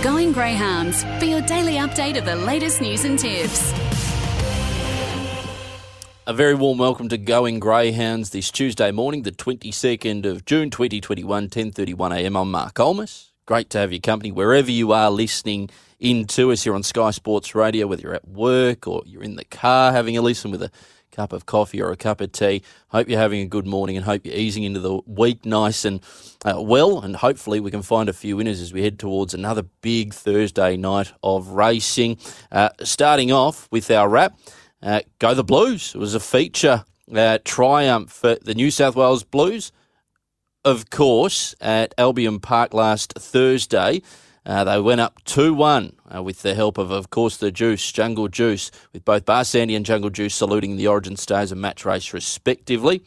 Going Greyhounds for your daily update of the latest news and tips. A very warm welcome to Going Greyhounds this Tuesday morning, the 22nd of June 2021, 10.31am. I'm Mark Olmus. Great to have your company wherever you are listening in to us here on Sky Sports Radio, whether you're at work or you're in the car having a listen with a cup of coffee or a cup of tea. Hope you're having a good morning and hope you're easing into the week nice and uh, well. And hopefully we can find a few winners as we head towards another big Thursday night of racing. Uh, starting off with our wrap, uh, Go the Blues. It was a feature uh, triumph for the New South Wales Blues, of course, at Albion Park last Thursday. Uh, they went up 2 1 uh, with the help of, of course, the Juice, Jungle Juice, with both Bar Sandy and Jungle Juice saluting the Origin Stars and match race respectively.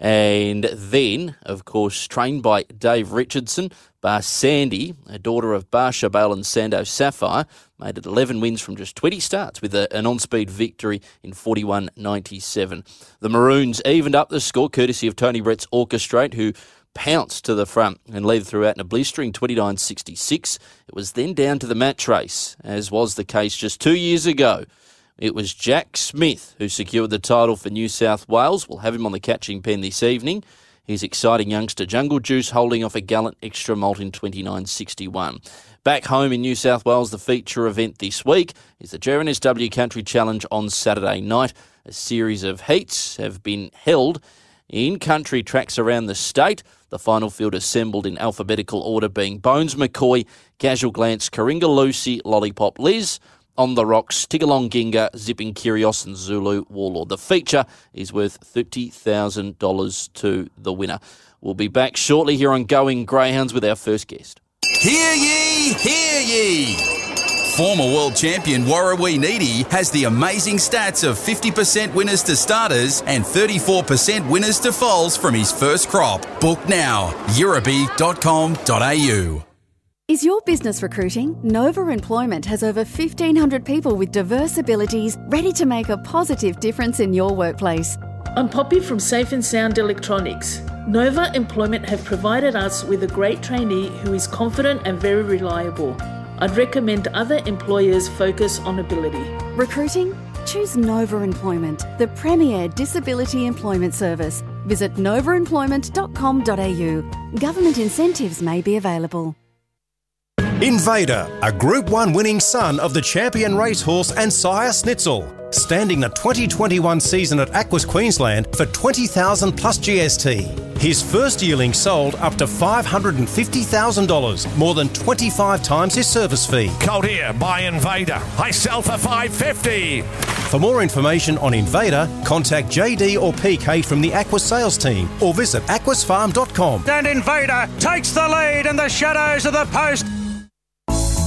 And then, of course, trained by Dave Richardson, Bar Sandy, a daughter of Bar Shabelle and Sando Sapphire, made it 11 wins from just 20 starts with a, an on speed victory in 41.97. The Maroons evened up the score courtesy of Tony Brett's Orchestrate, who pounced to the front and led throughout in a blistering 29.66. It was then down to the match race, as was the case just two years ago. It was Jack Smith who secured the title for New South Wales. We'll have him on the catching pen this evening. His exciting youngster Jungle Juice holding off a gallant extra malt in 29.61. Back home in New South Wales, the feature event this week is the JRNSW Country Challenge on Saturday night. A series of heats have been held in country tracks around the state. The final field assembled in alphabetical order being Bones McCoy, Casual Glance, Karinga Lucy, Lollipop Liz, on the Rocks, Tigalong Ginga, Zipping Curios, and Zulu Warlord. The feature is worth $30,000 to the winner. We'll be back shortly here on Going Greyhounds with our first guest. Hear ye, hear ye! Former world champion Warrawee Needy has the amazing stats of 50% winners to starters and 34% winners to foals from his first crop. Book now, euroby.com.au. Is your business recruiting? Nova Employment has over 1,500 people with diverse abilities ready to make a positive difference in your workplace. I'm Poppy from Safe and Sound Electronics. Nova Employment have provided us with a great trainee who is confident and very reliable. I'd recommend other employers focus on ability. Recruiting? Choose Nova Employment, the premier disability employment service. Visit novaemployment.com.au. Government incentives may be available. Invader, a Group 1 winning son of the champion racehorse and sire Snitzel. Standing the 2021 season at Aquis Queensland for 20,000 plus GST. His first yearling sold up to $550,000, more than 25 times his service fee. Colt here, buy Invader. I sell for 550. For more information on Invader, contact JD or PK from the Aquis sales team or visit aquisfarm.com. And Invader takes the lead in the shadows of the post.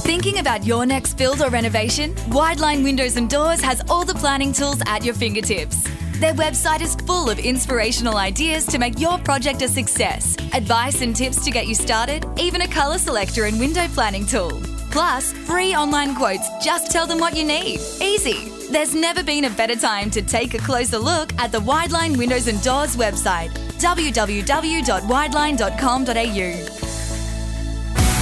Thinking about your next build or renovation? Wideline Windows and Doors has all the planning tools at your fingertips. Their website is full of inspirational ideas to make your project a success, advice and tips to get you started, even a colour selector and window planning tool. Plus, free online quotes. Just tell them what you need. Easy. There's never been a better time to take a closer look at the Wideline Windows and Doors website www.wideline.com.au.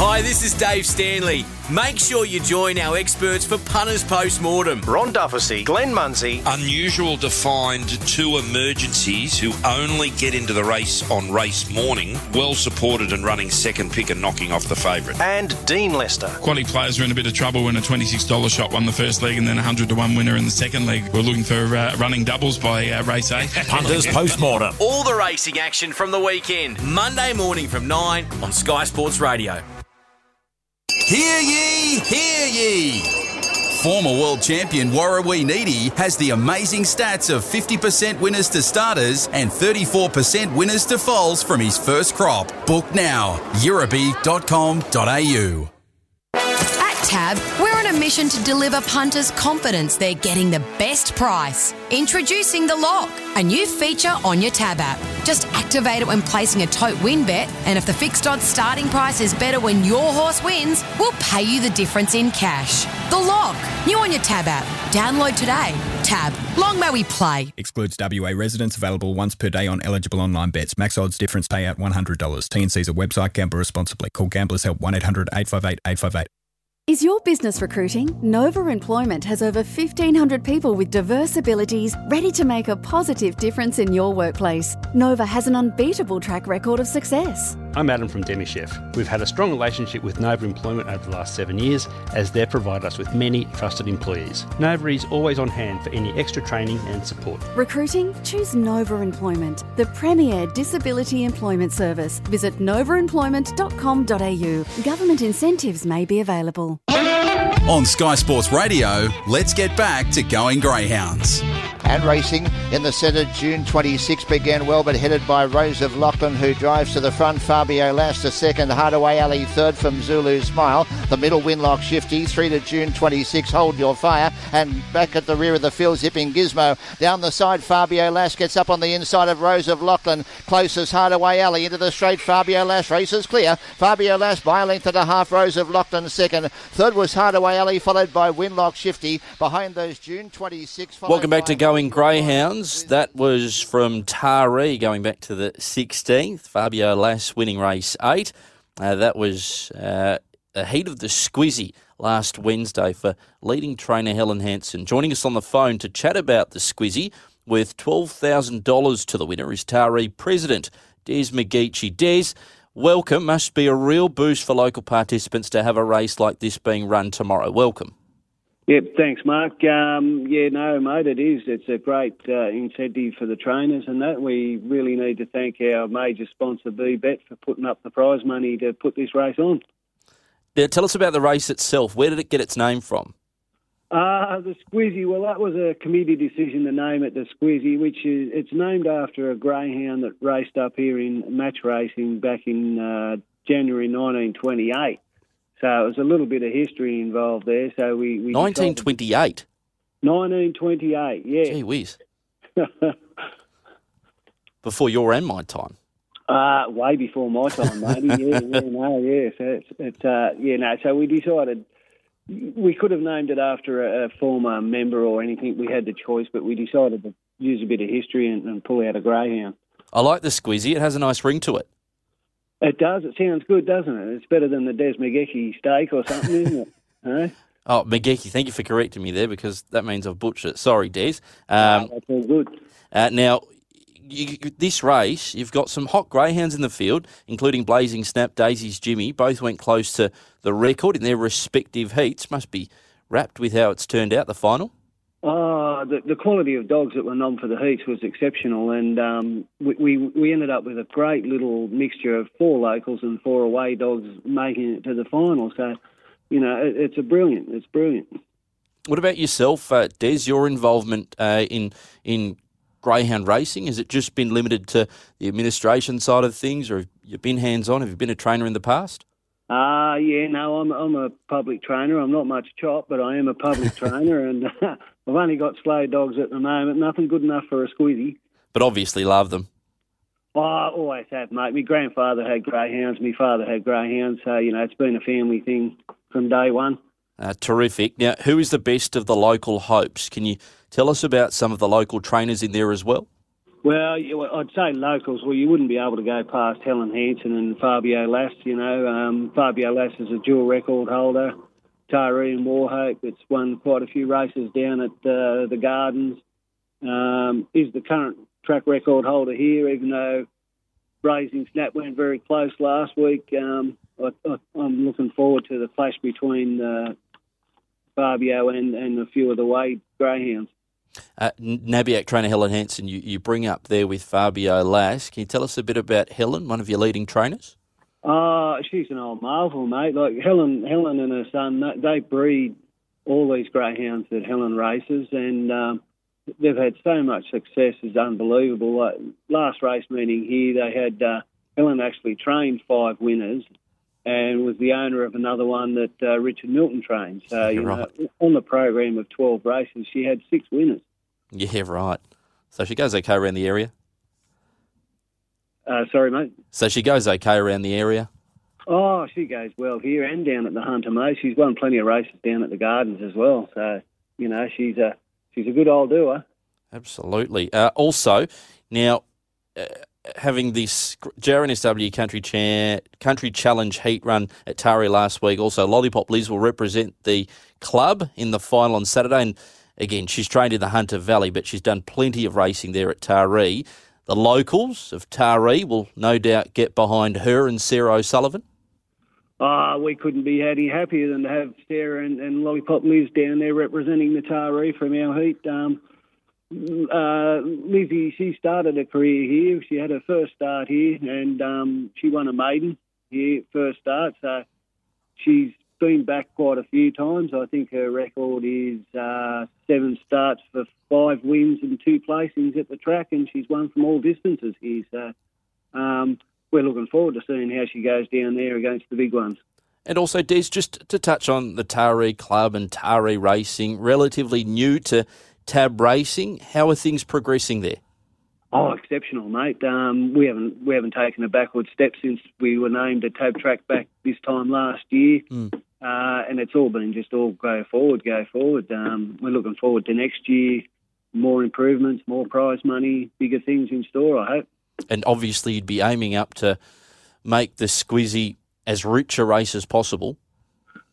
Hi, this is Dave Stanley. Make sure you join our experts for punters post mortem. Ron Dufficy, Glenn Munsey. Unusual to find two emergencies who only get into the race on race morning, well supported and running second pick and knocking off the favourite. And Dean Lester. Quality players are in a bit of trouble when a $26 shot won the first leg and then a 100 to 1 winner in the second leg. We're looking for uh, running doubles by uh, race 8. Punters post mortem. All the racing action from the weekend. Monday morning from 9 on Sky Sports Radio. Hear ye, hear ye! Former world champion Warrawee Needy has the amazing stats of 50% winners to starters and 34% winners to foals from his first crop. Book now, euroby.com.au. At Tab, a mission to deliver punters confidence they're getting the best price. Introducing The Lock, a new feature on your Tab app. Just activate it when placing a tote win bet, and if the fixed odds starting price is better when your horse wins, we'll pay you the difference in cash. The Lock, new on your Tab app. Download today. Tab, long may we play. Excludes WA residents. Available once per day on eligible online bets. Max odds difference payout $100. TNC's a website. Gamble responsibly. Call Gamblers Help 1 800 858 858. Is your business recruiting? Nova Employment has over 1,500 people with diverse abilities ready to make a positive difference in your workplace. Nova has an unbeatable track record of success. I'm Adam from DemiChef. We've had a strong relationship with Nova Employment over the last seven years as they've provided us with many trusted employees. Nova is always on hand for any extra training and support. Recruiting? Choose Nova Employment, the premier disability employment service. Visit novaemployment.com.au. Government incentives may be available. On Sky Sports Radio, let's get back to going Greyhounds. And racing in the centre, June 26 began well, but headed by Rose of Lachlan, who drives to the front. Fabio Lass to second, Hardaway Alley third from Zulu Smile. The middle Winlock Shifty, three to June 26. Hold your fire, and back at the rear of the field, zipping Gizmo down the side. Fabio Lass gets up on the inside of Rose of Lachlan. Closest Hardaway Alley into the straight. Fabio Lass races clear. Fabio Lass by a length and a half. Rose of Lachlan second. Third was Hardaway Alley, followed by Winlock Shifty. Behind those June 26. Welcome back to Going Greyhounds. That was from Taree going back to the 16th. Fabio Lass winning race 8. Uh, that was uh, a heat of the squizzy last Wednesday for leading trainer Helen Hanson. Joining us on the phone to chat about the squizzy with $12,000 to the winner is Taree President Des McGeechy. Des, welcome. Must be a real boost for local participants to have a race like this being run tomorrow. Welcome. Yep, thanks, Mark. Um, yeah, no, mate, it is. It's a great uh, incentive for the trainers, and that we really need to thank our major sponsor, BBet, for putting up the prize money to put this race on. Now, tell us about the race itself. Where did it get its name from? Uh, the Squizzy, well, that was a committee decision to name it the Squizzy, which is it's named after a greyhound that raced up here in match racing back in uh, January 1928. So it was a little bit of history involved there. So we, we 1928. 1928, yeah. Gee whiz. Before your and my time. Uh, way before my time, maybe. yeah, yeah, no, yeah. So it's, it's uh, yeah, no. So we decided we could have named it after a, a, former member or anything. We had the choice, but we decided to use a bit of history and, and pull out a greyhound. I like the squeezy. It has a nice ring to it. It does. It sounds good, doesn't it? It's better than the Des McGeechy steak or something, isn't it? Huh? Oh, McGeechy, thank you for correcting me there because that means I've butchered it. Sorry, Des. Um, oh, that's all good. Uh, now, you, this race, you've got some hot greyhounds in the field, including Blazing Snap, Daisy's Jimmy. Both went close to the record in their respective heats. Must be wrapped with how it's turned out, the final. Oh, the, the quality of dogs that were nom for the heats was exceptional, and um, we, we, we ended up with a great little mixture of four locals and four away dogs making it to the final. So, you know, it, it's a brilliant. It's brilliant. What about yourself, uh, Des? Your involvement uh, in in greyhound racing has it just been limited to the administration side of things, or have you been hands on? Have you been a trainer in the past? Ah, uh, yeah, no, I'm I'm a public trainer. I'm not much chop, but I am a public trainer, and uh, I've only got slow dogs at the moment. Nothing good enough for a squeezy. But obviously, love them. Oh, I always have, mate. My grandfather had greyhounds. My father had greyhounds. So you know, it's been a family thing from day one. Uh, terrific. Now, who is the best of the local hopes? Can you tell us about some of the local trainers in there as well? Well, I'd say locals. Well, you wouldn't be able to go past Helen Hanson and Fabio Lass. You know, um, Fabio Lass is a dual record holder. Taree Warhope. It's won quite a few races down at uh, the Gardens. Um, is the current track record holder here, even though Blazing Snap went very close last week. Um, I, am looking forward to the clash between uh, Fabio and, and a few of the Wade Greyhounds. Uh, Nabiac trainer Helen Hanson, you, you bring up there with Fabio Lass. Can you tell us a bit about Helen, one of your leading trainers? Oh, she's an old marvel, mate. Like Helen, Helen and her son, they breed all these greyhounds that Helen races, and um, they've had so much success. It's unbelievable. Like last race meeting here, they had uh, Helen actually trained five winners, and was the owner of another one that uh, Richard Milton trained. So you right. know, on the program of twelve races, she had six winners. Yeah, right. So she goes okay around the area. Uh, sorry, mate. So she goes okay around the area. Oh, she goes well here and down at the Hunter Mate. She's won plenty of races down at the Gardens as well. So you know she's a she's a good old doer. Absolutely. Uh, also, now uh, having this JRNSW Country Cha- Country Challenge heat run at Taree last week. Also, Lollipop Liz will represent the club in the final on Saturday. And again, she's trained in the Hunter Valley, but she's done plenty of racing there at Taree. The locals of Taree will no doubt get behind her and Sarah O'Sullivan. Uh, we couldn't be any happier than to have Sarah and, and Lollipop Liz down there representing the Taree from our heat. Um, uh, Lizzie, she started a career here. She had her first start here, and um, she won a maiden here first start. So she's been back quite a few times. I think her record is uh, seven starts for five wins and two placings at the track, and she's won from all distances here. So um, we're looking forward to seeing how she goes down there against the big ones. And also, Des, just to touch on the Taree Club and Taree Racing, relatively new to Tab Racing. How are things progressing there? Oh, exceptional, mate. Um, we haven't we haven't taken a backward step since we were named a tab track back this time last year, mm. Uh, and it's all been just all go forward, go forward. Um, we're looking forward to next year, more improvements, more prize money, bigger things in store. I hope. And obviously, you'd be aiming up to make the Squizzy as rich a race as possible.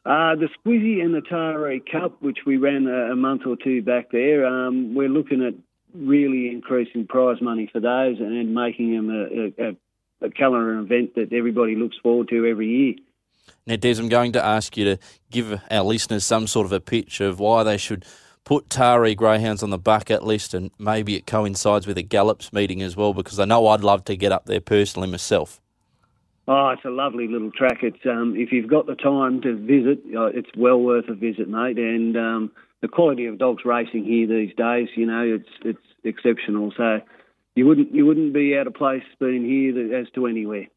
Uh, the Squizzy and the Taree Cup, which we ran a, a month or two back there, um, we're looking at really increasing prize money for those and, and making them a, a, a calendar event that everybody looks forward to every year. Now, Des, I'm going to ask you to give our listeners some sort of a pitch of why they should put Taree Greyhounds on the bucket list, and maybe it coincides with a Gallops meeting as well, because I know I'd love to get up there personally myself. Oh, it's a lovely little track. It's um, if you've got the time to visit, uh, it's well worth a visit, mate. And um, the quality of dogs racing here these days, you know, it's it's exceptional. So you wouldn't you wouldn't be out of place being here as to anywhere.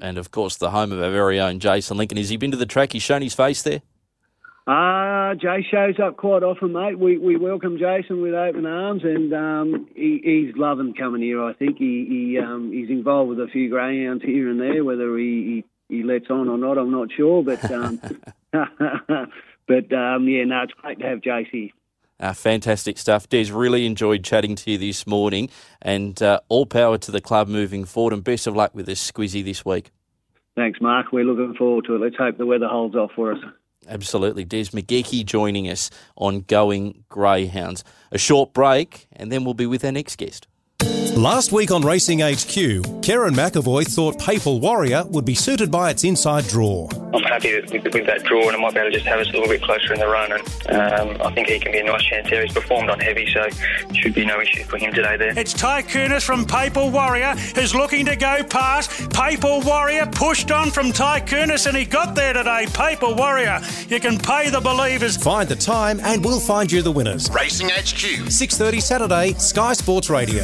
And of course, the home of our very own Jason Lincoln. Has he been to the track? He's shown his face there. Ah, uh, Jay shows up quite often, mate. We we welcome Jason with open arms, and um, he, he's loving coming here. I think he, he um, he's involved with a few greyhounds here and there. Whether he, he, he lets on or not, I'm not sure. But um, but um, yeah, no, it's great to have Jace here. Uh, fantastic stuff. Des, really enjoyed chatting to you this morning, and uh, all power to the club moving forward, and best of luck with this squizzy this week. Thanks, Mark. We're looking forward to it. Let's hope the weather holds off for us. Absolutely. Des McGeechy joining us on Going Greyhounds. A short break, and then we'll be with our next guest. Last week on Racing HQ, Karen McAvoy thought Papal Warrior would be suited by its inside draw. I'm happy with, with, that draw, and I might be able to just have us a little bit closer in the run. And um, I think he can be a nice chance there. He's performed on heavy, so should be no issue for him today there. It's Ty Kunis from Papal Warrior who's looking to go past. Papal Warrior pushed on from Ty Kunis, and he got there today. Papal Warrior, you can pay the believers. Find the time, and we'll find you the winners. Racing HQ, 6:30 Saturday, Sky Sports Radio.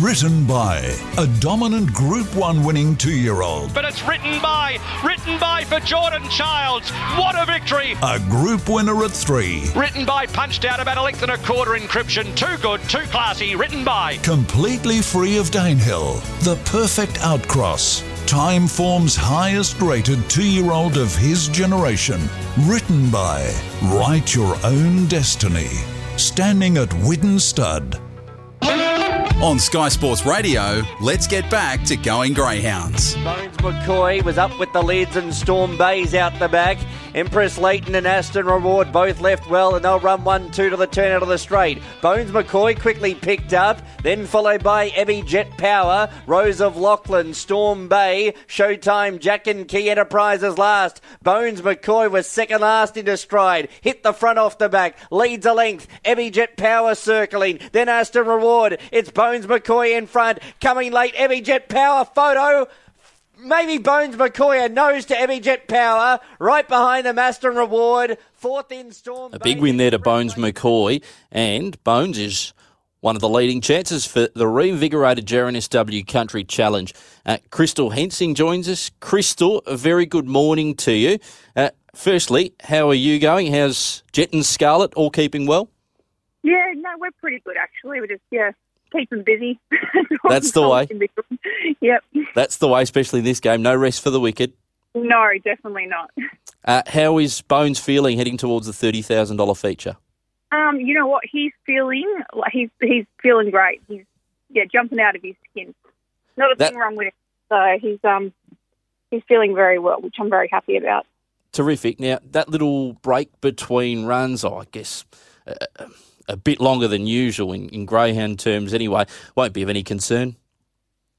Written by a dominant Group 1 winning two year old. But it's written by, written by for Jordan Childs. What a victory! A Group winner at three. Written by, punched out about a length and a quarter encryption. Too good, too classy. Written by. Completely free of Danehill. The perfect outcross. Timeform's highest rated two year old of his generation. Written by. Write your own destiny. Standing at Widden Stud. On Sky Sports Radio, let's get back to going Greyhounds. Bones McCoy was up with the leads and Storm Bay's out the back. Empress Leighton and Aston Reward both left well and they'll run 1 2 to the turn out of the straight. Bones McCoy quickly picked up, then followed by Ebby Jet Power, Rose of Lachlan, Storm Bay, Showtime, Jack and Key Enterprises last. Bones McCoy was second last into stride, hit the front off the back, leads a length. Ebby Jet Power circling, then Aston Reward. It's Bones McCoy in front, coming late. Ebby Jet Power photo maybe Bones McCoy a nose to Emmy Jet Power, right behind the Aston Reward, fourth in Storm. A big win there to Bones McCoy, and Bones is one of the leading chances for the reinvigorated JRNSW Country Challenge. Uh, Crystal Hensing joins us. Crystal, a very good morning to you. Uh, firstly, how are you going? How's Jet and Scarlet all keeping well? Yeah, no, we're pretty good actually. We're just yeah keep them busy. That's the way. yep. That's the way, especially in this game. No rest for the wicked. No, definitely not. Uh, how is Bones feeling heading towards the $30,000 feature? Um, you know what? He's feeling like he's he's feeling great. He's yeah, jumping out of his skin. Not a That- thing wrong with him. So he's um he's feeling very well, which I'm very happy about. Terrific. Now, that little break between runs, oh, I guess uh, a bit longer than usual in, in greyhound terms anyway, won't be of any concern.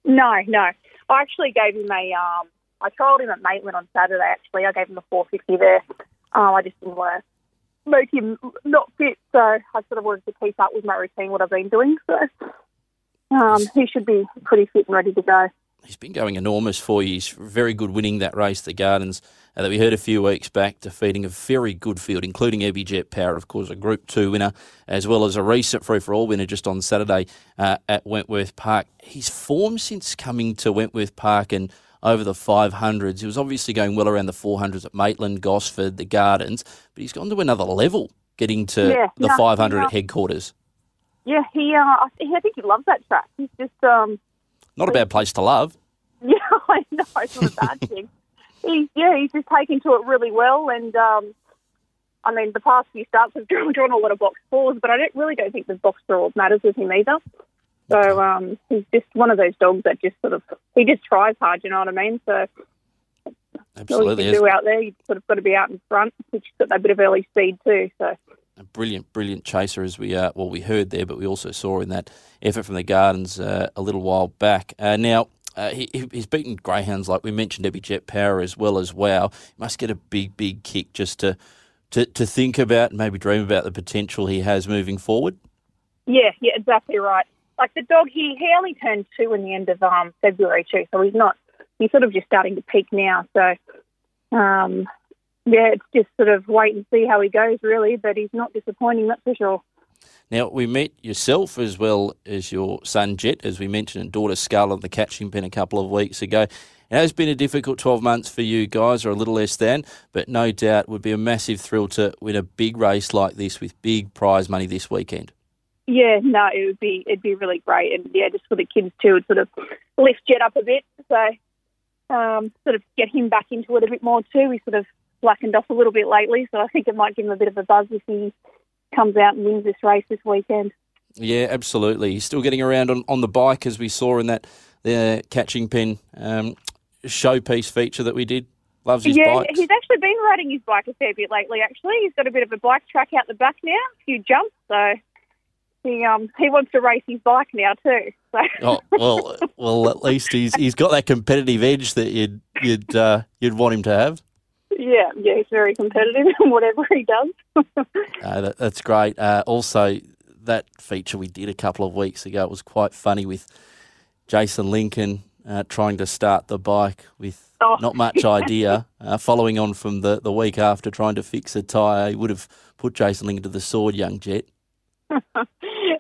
No, no. I actually gave him a um I trialled him at Maitland on Saturday actually. I gave him a four fifty there. Um I just didn't want to make him not fit, so I sort of wanted to keep up with my routine, what I've been doing. So um he should be pretty fit and ready to go. He's been going enormous for you. He's very good winning that race, the Gardens, uh, that we heard a few weeks back, defeating a very good field, including Ebby Jet Power, of course, a Group 2 winner, as well as a recent free for all winner just on Saturday uh, at Wentworth Park. His form since coming to Wentworth Park and over the 500s, he was obviously going well around the 400s at Maitland, Gosford, the Gardens, but he's gone to another level getting to Yeah, the no, 500 no. at headquarters. Yeah, he uh I think he loves that track. He's just um Not a bad place to love. Yeah, I know. It's not a bad thing. He's yeah, he's just taken to it really well, and um, I mean, the past few starts have drawn, drawn a lot of box fours, but I don't really don't think the box four matters with him either. So um, he's just one of those dogs that just sort of he just tries hard. You know what I mean? So all you Absolutely. do out there, you sort of got to be out in front, which has got that bit of early speed too. So a brilliant, brilliant chaser as we uh, well we heard there, but we also saw in that effort from the Gardens uh, a little while back. Uh, now uh, he, he- he's beaten greyhounds like we mentioned, Debbie Jet Power as well as Wow. Must get a big, big kick just to to to think about, and maybe dream about the potential he has moving forward. Yeah, yeah, exactly right. Like the dog, he he only turned two in the end of um, February too, so he's not. He's sort of just starting to peak now. So, um, yeah, it's just sort of wait and see how he goes, really. But he's not disappointing, that's for sure. Now, we met yourself as well as your son Jet, as we mentioned, and daughter Scarlett, the catching pen a couple of weeks ago. It has been a difficult 12 months for you guys, or a little less than, but no doubt would be a massive thrill to win a big race like this with big prize money this weekend. Yeah, no, it would be it'd be really great, and yeah, just for the kids too, it'd sort of lift Jet up a bit. So, um, sort of get him back into it a bit more too. He sort of slackened off a little bit lately, so I think it might give him a bit of a buzz if he comes out and wins this race this weekend. Yeah, absolutely. He's still getting around on, on the bike, as we saw in that the catching pen um, showpiece feature that we did. Loves his yeah, bikes. he's actually been riding his bike a fair bit lately. Actually, he's got a bit of a bike track out the back now, a few jumps. So he um he wants to race his bike now too. So Oh well, well at least he's he's got that competitive edge that you'd you'd uh, you'd want him to have. Yeah, yeah, he's very competitive in whatever he does. Uh, that, that's great. Uh, also, that feature we did a couple of weeks ago it was quite funny with Jason Lincoln uh, trying to start the bike with Oh. not much idea. Uh, following on from the, the week after trying to fix a tyre, he would have put Jason Lincoln to the sword, young Jet.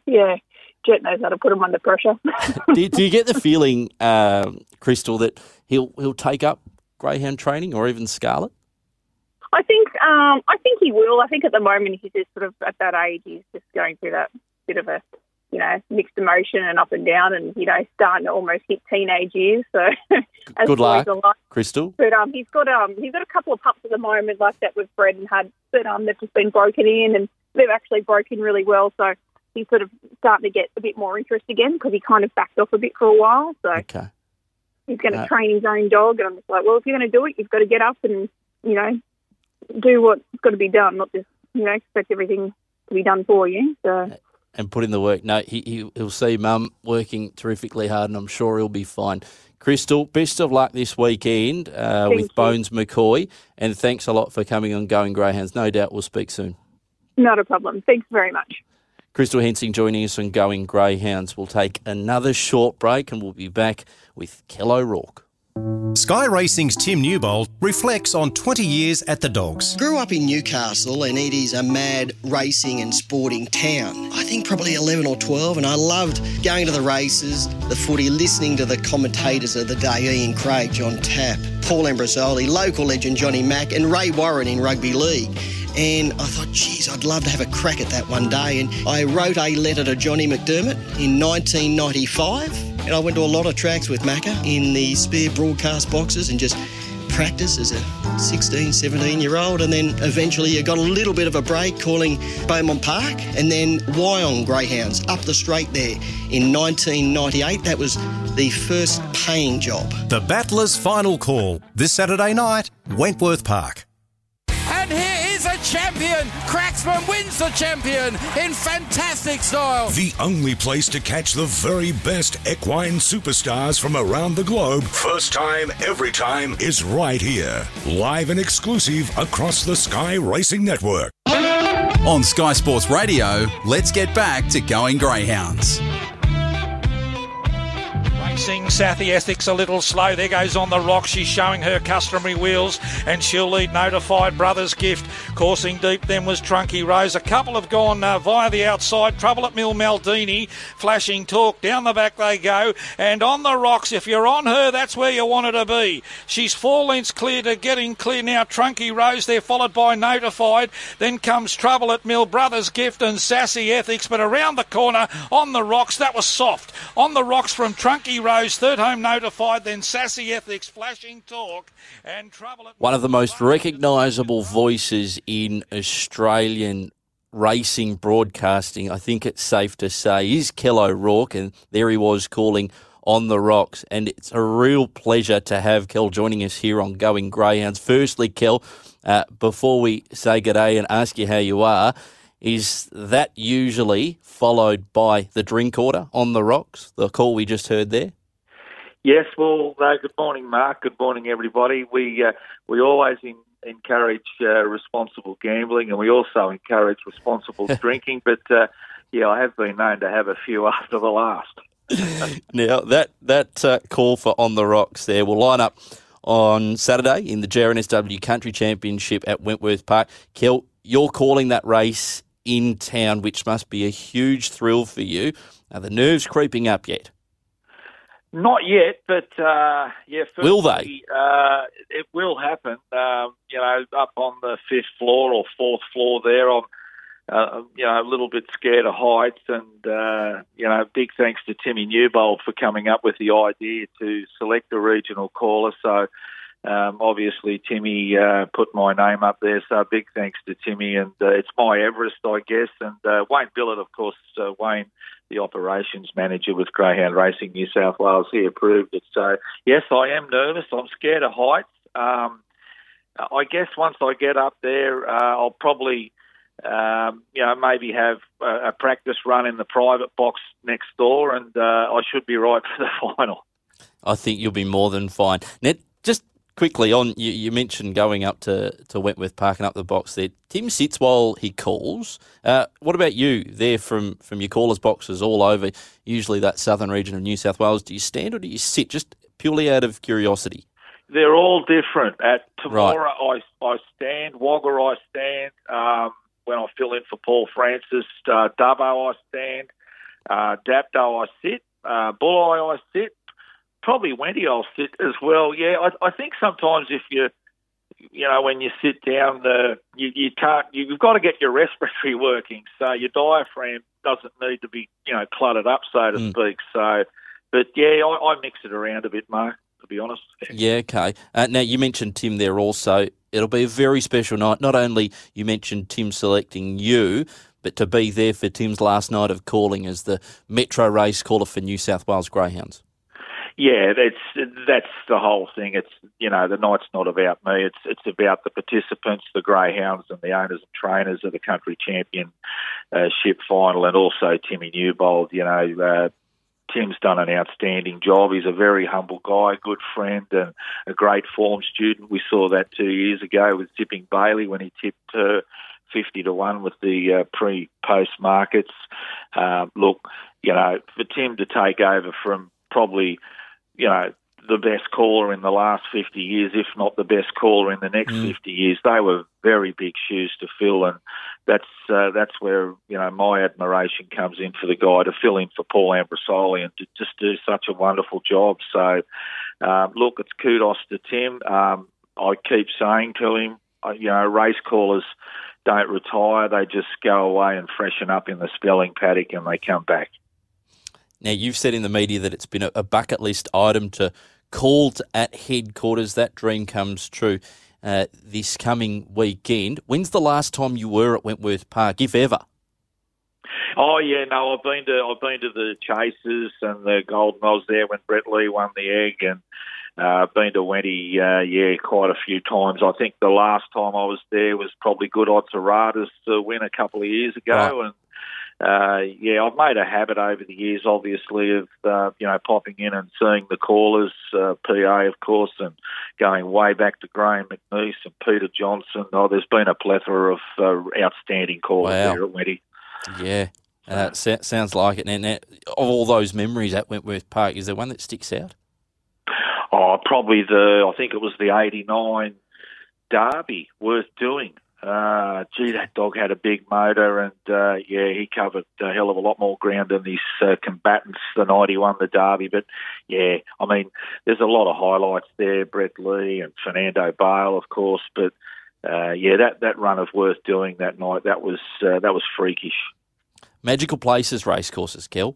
yeah, Jet knows how to put him under pressure. do, do you get the feeling, um, Crystal, that he'll he'll take up greyhound training or even Scarlet? I think um, I think he will. I think at the moment he's just sort of at that age. He's just going through that bit of a you know mixed emotion and up and down, and you know starting to almost hit teenage years. So as Good luck, are like. Crystal. But um, he's got um, he's got a couple of pups at the moment like that we've bred and had, but um, they've just been broken in, and they've actually broken really well. So he's sort of starting to get a bit more interest again because he kind of backed off a bit for a while. So Okay. he's going to Uh, train his own dog, and I'm just like, well, if you're going to do it, you've got to get up and you know do what's got to be done, not just you know expect everything to be done for you. So and put in the work. No, he, he he'll see Mum working terrifically hard, and I'm sure he'll be fine. Crystal, best of luck this weekend uh, with you. Bones McCoy, and thanks a lot for coming on Going Greyhounds. No doubt we'll speak soon. not a problem. Thanks very much. Crystal Hensing joining us on Going Greyhounds. We'll take another short break, and we'll be back with Kel O'Rourke. Sky Racing's Tim Newbold reflects on 20 years at the Dogs. Grew up in Newcastle and it is a mad racing and sporting town. I think probably 11 or 12 and I loved going to the races, the footy, listening to the commentators of the day, Ian Craig, John Tapp, Paul Ambrosoli, local legend Johnny Mack and Ray Warren in rugby league. And I thought, geez, I'd love to have a crack at that one day. And I wrote a letter to Johnny McDermott in 1995. And I went to a lot of tracks with Macca in the spare broadcast boxes and just practice as a 16, 17 year old, and then eventually you got a little bit of a break calling Beaumont Park, and then Wyong Greyhounds up the straight there in 1998. That was the first paying job. The Battlers' final call this Saturday night, Wentworth Park. And here is a champion. Cracksman wins the champion in fantastic style. The only place to catch the very best equine superstars from around the globe, first time, every time, is right here. Live and exclusive across the Sky Racing Network. On Sky Sports Radio, let's get back to going Greyhounds. Racing Sassy Ethics a little slow. There goes on the rock. She's showing her customary wheels and she'll lead Notified Brothers Gift. Coursing deep then was Trunky Rose. A couple have gone uh, via the outside. Trouble at Mill Maldini. Flashing talk. Down the back they go. And on the rocks, if you're on her, that's where you want her to be. She's four lengths clear to getting clear now. Trunky Rose there, followed by Notified. Then comes Trouble at Mill Brothers Gift and Sassy Ethics. But around the corner on the rocks, that was soft. On the rocks from Trunky Rose, third home notified, then Sassy Ethics, flashing talk, and trouble at One of the most recognisable voices in Australian racing broadcasting, I think it's safe to say, is Kel O'Rourke, and there he was calling on the rocks. And it's a real pleasure to have Kel joining us here on Going Greyhounds. Firstly, Kel, uh, before we say good day and ask you how you are, is that usually followed by the drink order on the rocks, the call we just heard there? Yes, well, uh, good morning, Mark. Good morning, everybody. We uh, we always in, encourage uh, responsible gambling, and we also encourage responsible drinking. But uh, yeah, I have been known to have a few after the last. now that that uh, call for on the rocks there will line up on Saturday in the JRNSW Country Championship at Wentworth Park. Kel, you're calling that race in town, which must be a huge thrill for you. Are the nerves creeping up yet? Not yet, but uh, yeah. Will they? Uh, it will happen. Um, you know, up on the fifth floor or fourth floor there, I'm uh, you know a little bit scared of heights, and uh, you know, big thanks to Timmy Newbold for coming up with the idea to select a regional caller. So. Um, obviously, Timmy uh, put my name up there, so big thanks to Timmy. And uh, it's my Everest, I guess. And uh, Wayne Billett, of course, uh, Wayne, the operations manager with Greyhound Racing New South Wales, he approved it. So, yes, I am nervous. I'm scared of heights. Um, I guess once I get up there, uh, I'll probably, um, you know, maybe have a, a practice run in the private box next door, and uh, I should be right for the final. I think you'll be more than fine. Now, just quickly on, you, you, mentioned going up to, to Wentworth Park and up the box there. Tim sits while he calls. Uh, what about you there from, from your callers' boxes all over, usually that southern region of New South Wales? Do you stand or do you sit, just purely out of curiosity? They're all different. At Temora, right. I, I stand. Wagga, I stand. Um, when I fill in for Paul Francis, uh, Dubbo, I stand. Uh, Dapto, I sit. Uh, Bulli, I sit probably Wenty I'll sit as well. Yeah, I, I think sometimes if you you know, when you sit down, the you, you can't. You've got to get your respiratory working, so your diaphragm doesn't need to be, you know, cluttered up, so to mm. speak. So, but yeah, I, I, mix it around a bit, Mark. To be honest. Yeah. Okay. Uh, now you mentioned Tim there also. It'll be a very special night. Not only you mentioned Tim selecting you, but to be there for Tim's last night of calling as the Metro race caller for New South Wales Greyhounds yeah, that's that's the whole thing. It's you know the night's not about me. It's it's about the participants, the greyhounds, and the owners and trainers of the country championship final, and also Timmy Newbold. You know, uh, Tim's done an outstanding job. He's a very humble guy, good friend, and a great form student. We saw that two years ago with Tipping Bailey when he tipped her. 50 to 1 with the uh, pre post markets. Uh, look, you know, for Tim to take over from probably you know, the best caller in the last 50 years, if not the best caller in the next mm. 50 years. They were very big shoes to fill, and that's uh, that's where you know my admiration comes in for the guy to fill in for Paul Ambrosoli and to just do such a wonderful job. So, um, look, it's kudos to Tim. Um, I keep saying to him, uh, you know, race callers don't retire; they just go away and freshen up in the spelling paddock, and they come back. Now, you've said in the media that it's been a, bucket list item to called at headquarters. That dream comes true uh, this coming weekend. When's the last time you were at Wentworth Park, if ever? Oh yeah, no, I've been to I've been to the Chasers and the Golden. I was there when Brett Lee won the egg, and uh, been to Wenty, uh, yeah, quite a few times. I think the last time I was there was probably good odds Radas to win a couple of years ago, Right. and uh, yeah, I've made a habit over the years, obviously, of uh, you know popping in and seeing the callers, uh, PA of course, and going way back to Graham McNeese and Peter Johnson. Oh, there's been a plethora of uh, outstanding callers Wow. there at Wenty. Yeah, uh, sounds like it. And uh, of all those memories at Wentworth Park, is there one that sticks out? Oh, probably the I think it was the '89 Derby worth doing. Uh, gee, that dog had a big motor, and uh, yeah, he covered a hell of a lot more ground than his uh, combatants the night he won the Derby. But yeah, I mean, there's a lot of highlights there. Brett Lee and Fernando Bale, of course. But uh, yeah, that, that run of worth doing that night that was uh, that was freakish. Magical places, racecourses, Kel.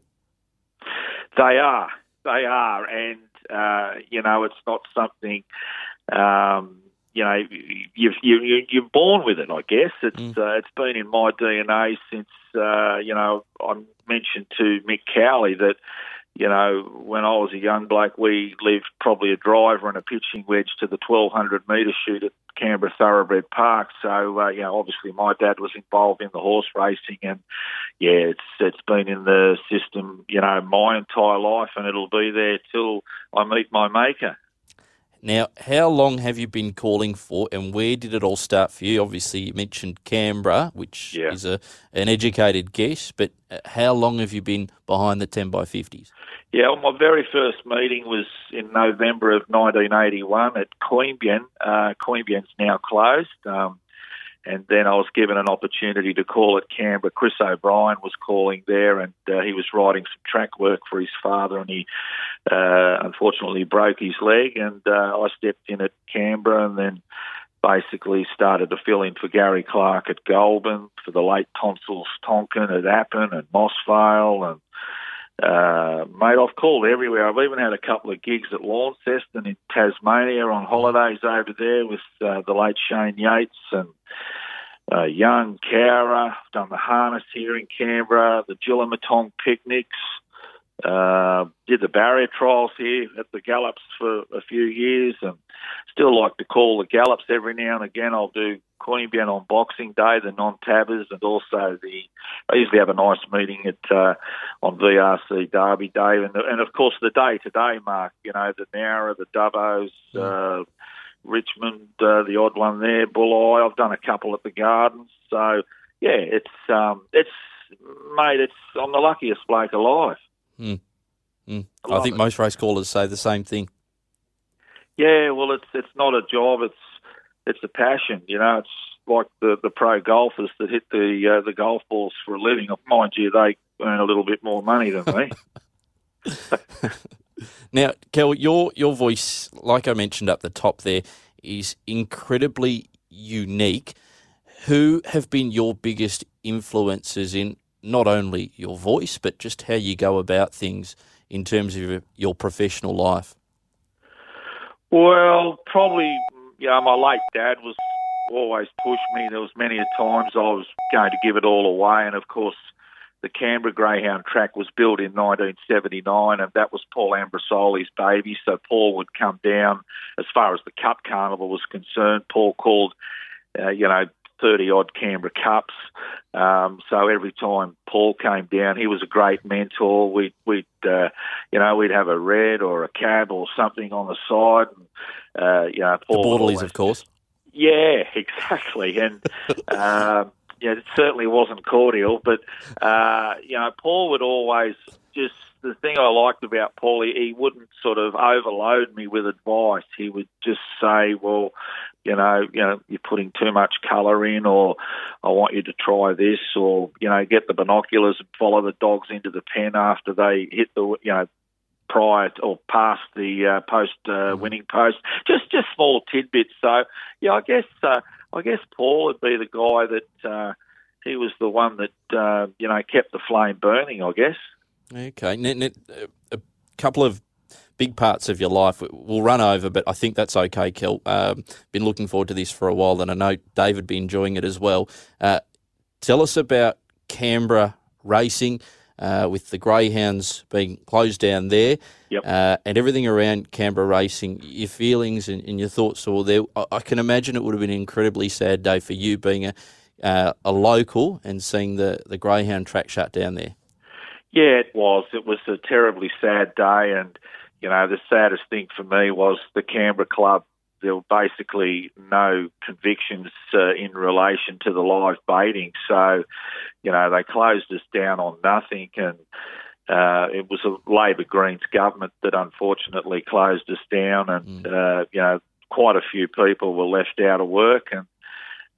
They are. They are. And, uh, you know, it's not something, um, you know, you've, you, you, you're born with it, I guess. It's, uh, it's been in my DNA since, uh, you know, I mentioned to Mick Cowley that, you know, when I was a young bloke, we lived probably a driver and a pitching wedge to the 1200 metre shoot at Canberra Thoroughbred Park. So, uh, you know, obviously my dad was involved in the horse racing and, yeah, it's it's been in the system, you know, my entire life and it'll be there till I meet my maker. Now, how long have you been calling for, and where did it all start for you? Obviously, you mentioned Canberra, which is a an educated guess, but uh, how long have you been behind the ten by fifties? Yeah, well, my very first meeting was in November of 1981 at Queanbeyan. Uh, Queanbeyan's now closed. Um, and then I was given an opportunity to call at Canberra. Chris O'Brien was calling there, and uh, he was writing some track work for his father, and he uh, unfortunately broke his leg. And uh, I stepped in at Canberra, and then basically started to fill in for Gary Clark at Goulburn, for the late Tonsils Tonkin at Appin and Mossvale, and uh, mate, I've called everywhere. I've even had a couple of gigs at Launceston in Tasmania on holidays over there with uh, the late Shane Yates and uh, young Cowra. I've done the harness here in Canberra, the Gillamatong picnics. Uh, did the barrier trials here at the Gallops for a few years, and still like to call the Gallops every now and again. I'll do Queanbeyan on Boxing Day, the non-tabbers, and also the. I usually have a nice meeting at uh, on VRC Derby Day, and and of course the day today, Mark. You know the Nowra, the Dubbos, uh, Richmond, uh, the odd one there, Bulli. I've done a couple at the Gardens, so yeah, it's um, it's mate, it's I'm the luckiest bloke alive. Mm. Mm. I think most race callers say the same thing. Yeah, well, it's it's not a job; it's it's a passion. You know, it's like the the pro golfers that hit the uh, the golf balls for a living. Mind you, they earn a little bit more money than me. Now, Kel, your your voice, like I mentioned up the top there, is incredibly unique. Who have been your biggest influences in not only your voice, but just how you go about things in terms of your- professional life? Well, probably, you know, my late dad was always pushed me. There was many a times I was going to give it all away, and of course, the Canberra Greyhound track was built in 1979, and that was Paul Ambrosoli's baby. So Paul would come down. As far as the Cup Carnival was concerned, Paul called, uh, you know, 30 odd Canberra Cups. Um, so every time Paul came down, he was a great mentor. We'd, we'd uh, you know, we'd have a red or a cab or something on the side. And, uh, you know, The Paul Borderlies, of course. yeah, exactly. And um, yeah, it certainly wasn't cordial, but uh, you know, Paul would always just the thing I liked about Paul, he, he wouldn't sort of overload me with advice. He would just say, "Well, you know, you know, you're putting too much colour in, or I want you to try this, or you know, get the binoculars and follow the dogs into the pen after they hit the, you know." prior to, or past the uh, post uh, winning post. Just just small tidbits. So yeah, I guess uh, I guess Paul would be the guy that uh, he was the one that uh, you know kept the flame burning. I guess. Okay, a couple of big parts of your life. We'll run over, but I think that's okay, Kel. Um, been looking forward to this for a while, and I know David be enjoying it as well. Uh, tell us about Canberra racing. Uh, with the greyhounds being closed down there, yep. uh, and everything around Canberra racing, your feelings and, and your thoughts all there. I, I, can imagine it would have been an incredibly sad day for you being a uh, a local and seeing the the greyhound track shut down there. Yeah, it was. It was a terribly sad day, and you know the saddest thing for me was the Canberra club there were basically no convictions uh, in relation to the live baiting. So, you know, they closed us down on nothing, and uh, it was a Labor Greens government that unfortunately closed us down, and mm. uh, you know, quite a few people were left out of work, and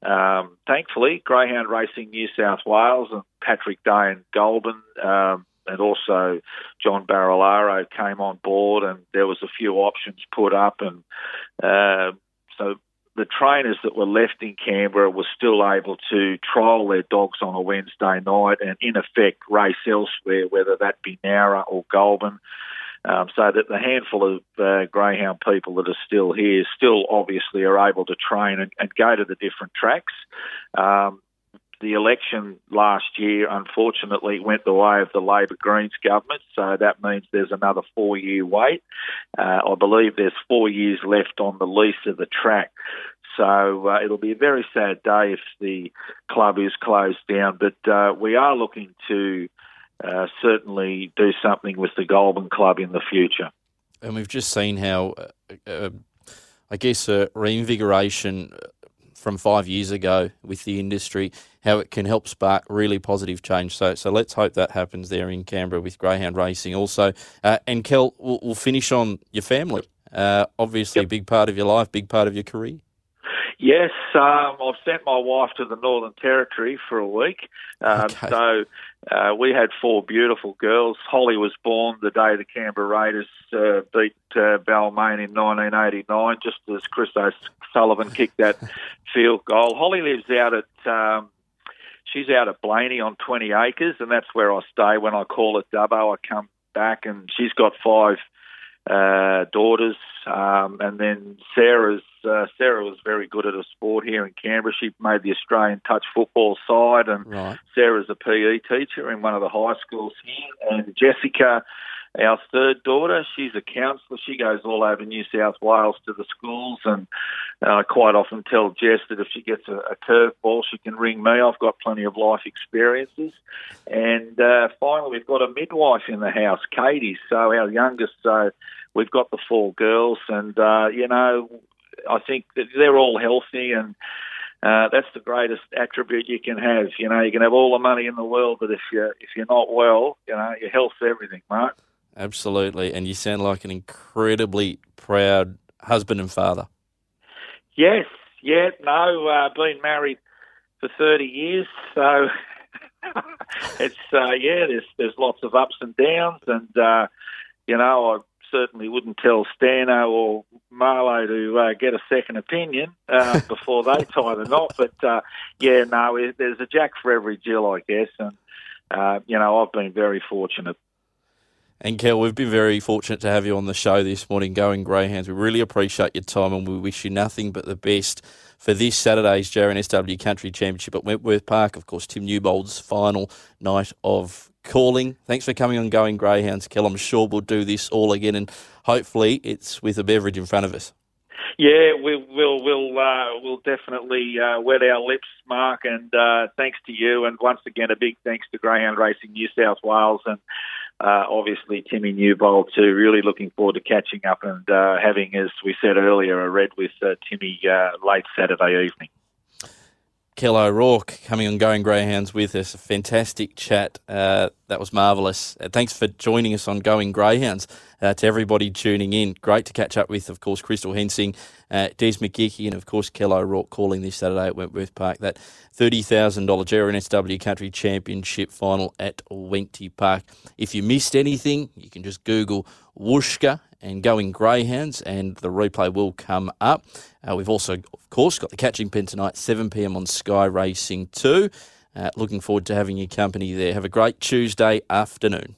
um, thankfully, Greyhound Racing New South Wales and Patrick Day and Goulburn. Um, and also John Barilaro came on board, and there was a few options put up, and uh, so the trainers that were left in Canberra were still able to trial their dogs on a Wednesday night and, in effect, race elsewhere, whether that be Nowra or Goulburn. Um, so that the handful of uh, greyhound people that are still here still obviously are able to train and, and go to the different tracks. Um, the election last year, unfortunately, went the way of the Labor Greens government, so that means there's another four year wait. Uh, I believe there's four years left on the lease of the track. So uh, it'll be a very sad day if the club is closed down, but uh, we are looking to uh, certainly do something with the Goulburn Club in the future. And we've just seen how, uh, uh, I guess, a reinvigoration from five years ago with the industry, how it can help spark really positive change. So, so let's hope that happens there in Canberra with greyhound racing also. Uh, and Kel, we'll, we'll, finish on your family. Uh, obviously, yep. a big part of your life, big part of your career. Yes, um, I've sent my wife to the Northern Territory for a week. Um, okay. So uh, we had four beautiful girls. Holly was born the day the Canberra Raiders uh, beat uh, Balmain in 1989, just as Chris O'Sullivan kicked that field goal. Holly lives out at. Um, she's out at Blayney on 20 acres, and that's where I stay when I call at Dubbo. I come back, and she's got five uh, daughters, um, and then Sarah's uh, Sarah was very good at a sport here in Canberra. She made the Australian touch football side, and right. Sarah's a PE teacher in one of the high schools here. And Jessica, our third daughter, she's a counsellor. She goes all over New South Wales to the schools, and uh, quite often tell Jess that if she gets a, a curveball, she can ring me. I've got plenty of life experiences. And uh, finally, we've got a midwife in the house, Katie. So our youngest, so we've got the four girls, and uh, you know, I think that they're all healthy and. Uh, that's the greatest attribute you can have. You know, you can have all the money in the world, but if you if you're not well, you know, your health's everything, Mark. Absolutely, and you sound like an incredibly proud husband and father. Yes, yeah, no, uh, been married for thirty years, so it's uh, yeah, there's there's lots of ups and downs, and uh, you know, I certainly wouldn't tell Stano or Marlo to uh, get a second opinion uh, before they tie the knot. But uh, yeah, no, there's a jack for every Jill, I guess, and uh, you know I've been very fortunate. And Kel, we've been very fortunate to have you on the show this morning, Going Greyhounds. We really appreciate your time and we wish you nothing but the best for this Saturday's GRNSW Country Championship at Wentworth Park. Of course, Tim Newbold's final night of calling. Thanks for coming on Going Greyhounds, Kel. I'm sure we'll do this all again, and hopefully it's with a beverage in front of us. Yeah, we, will we'll uh, we'll definitely uh, wet our lips, Mark. And uh, thanks to you, and once again a big thanks to Greyhound Racing New South Wales and uh, obviously Timmy Newbold too. Really looking forward to catching up and uh, having, as we said earlier, a red with uh, Timmy uh late Saturday evening. Kel O'Rourke coming on Going Greyhounds with us. A fantastic chat. Uh, that was marvellous. Uh, thanks for joining us on Going Greyhounds. Uh, to everybody tuning in, great to catch up with, of course, Crystal Hensing, uh, Des McGeechy, and of course, Kel O'Rourke calling this Saturday at Wentworth Park. That $30,000 GRNSW Country Championship final at Wenty Park. If you missed anything, you can just Google Whooshkaa and going greyhounds, and the replay will come up. Uh, we've also, of course, got the catching pen tonight, 7 p.m. on Sky Racing 2. Uh, looking forward to having your company there. Have a great Tuesday afternoon.